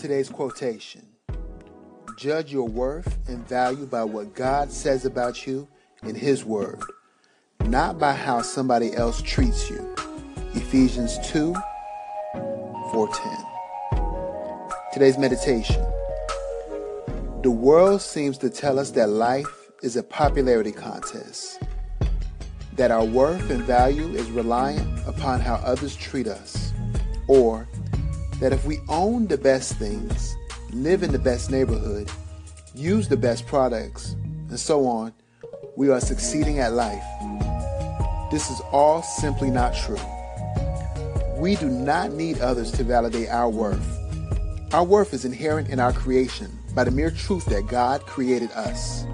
Today's quotation Judge your worth and value by what God says about you in His Word, not by how somebody else treats you. Ephesians 2 410. Today's meditation The world seems to tell us that life is a popularity contest, that our worth and value is reliant upon how others treat us, or that if we own the best things, live in the best neighborhood, use the best products, and so on, we are succeeding at life. This is all simply not true. We do not need others to validate our worth. Our worth is inherent in our creation by the mere truth that God created us.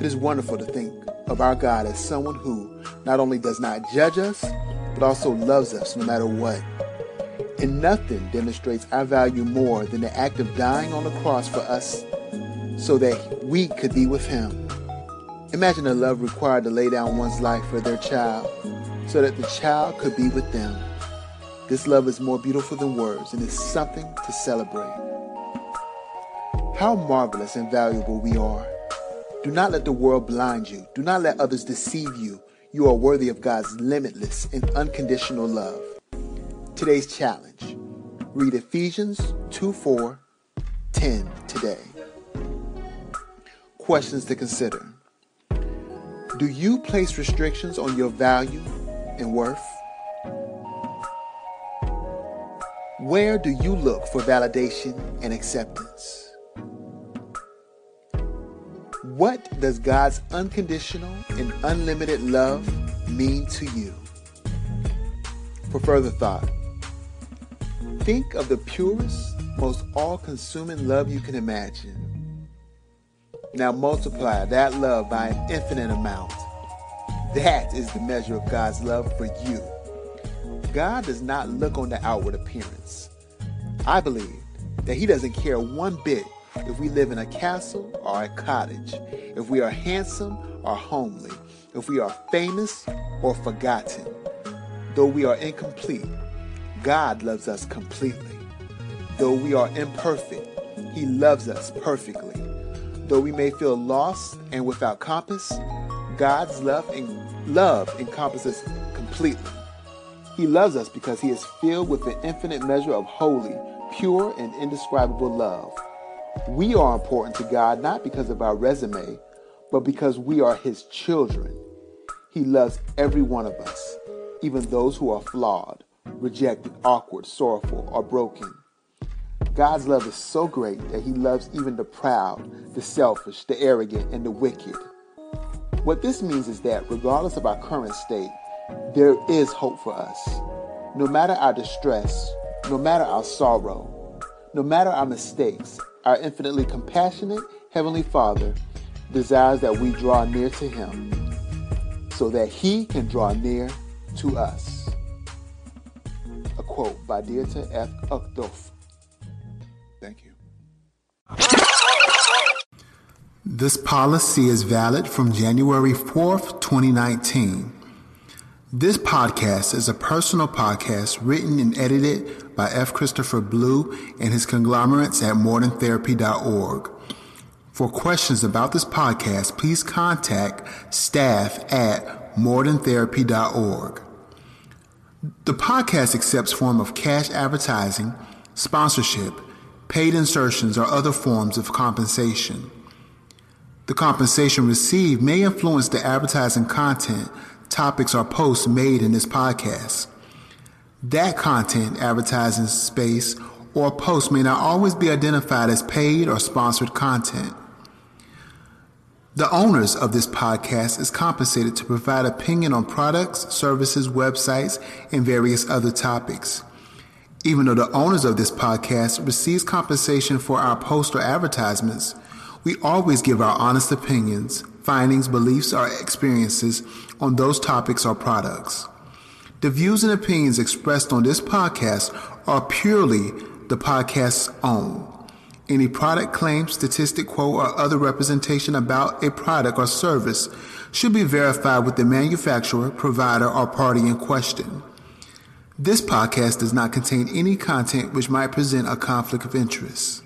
It is wonderful to think of our God as someone who not only does not judge us, but also loves us no matter what. And nothing demonstrates our value more than the act of dying on the cross for us so that we could be with Him. Imagine the love required to lay down one's life for their child so that the child could be with them. This love is more beautiful than words and is something to celebrate. How marvelous and valuable we are. Do not let the world blind you. Do not let others deceive you. You are worthy of God's limitless and unconditional love. Today's challenge read Ephesians 2 4 10 today. Questions to consider Do you place restrictions on your value and worth? Where do you look for validation and acceptance? What does God's unconditional and unlimited love mean to you? For further thought, Think of the purest, most all consuming love you can imagine. Now multiply that love by an infinite amount. That is the measure of God's love for you. God does not look on the outward appearance. I believe that He doesn't care one bit if we live in a castle or a cottage, if we are handsome or homely, if we are famous or forgotten. Though we are incomplete, God loves us completely. Though we are imperfect, He loves us perfectly. Though we may feel lost and without compass, God's love and love encompasses completely. He loves us because He is filled with an infinite measure of holy, pure, and indescribable love. We are important to God not because of our resume, but because we are His children. He loves every one of us, even those who are flawed rejected, awkward, sorrowful, or broken. God's love is so great that He loves even the proud, the selfish, the arrogant, and the wicked. What this means is that regardless of our current state, there is hope for us. No matter our distress, no matter our sorrow, no matter our mistakes, our infinitely compassionate Heavenly Father desires that we draw near to Him so that He can draw near to us quote by Dieter F. Uchtdorf. Thank you. This policy is valid from January 4th, 2019. This podcast is a personal podcast written and edited by F. Christopher Blue and his conglomerates at moderntherapy.org. For questions about this podcast, please contact staff at moderntherapy.org. The podcast accepts form of cash advertising, sponsorship, paid insertions, or other forms of compensation. The compensation received may influence the advertising content, topics, or posts made in this podcast. That content, advertising space, or post may not always be identified as paid or sponsored content. The owners of this podcast is compensated to provide opinion on products, services, websites, and various other topics. Even though the owners of this podcast receives compensation for our post or advertisements, we always give our honest opinions, findings, beliefs, or experiences on those topics or products. The views and opinions expressed on this podcast are purely the podcast's own. Any product claim, statistic, quote, or other representation about a product or service should be verified with the manufacturer, provider, or party in question. This podcast does not contain any content which might present a conflict of interest.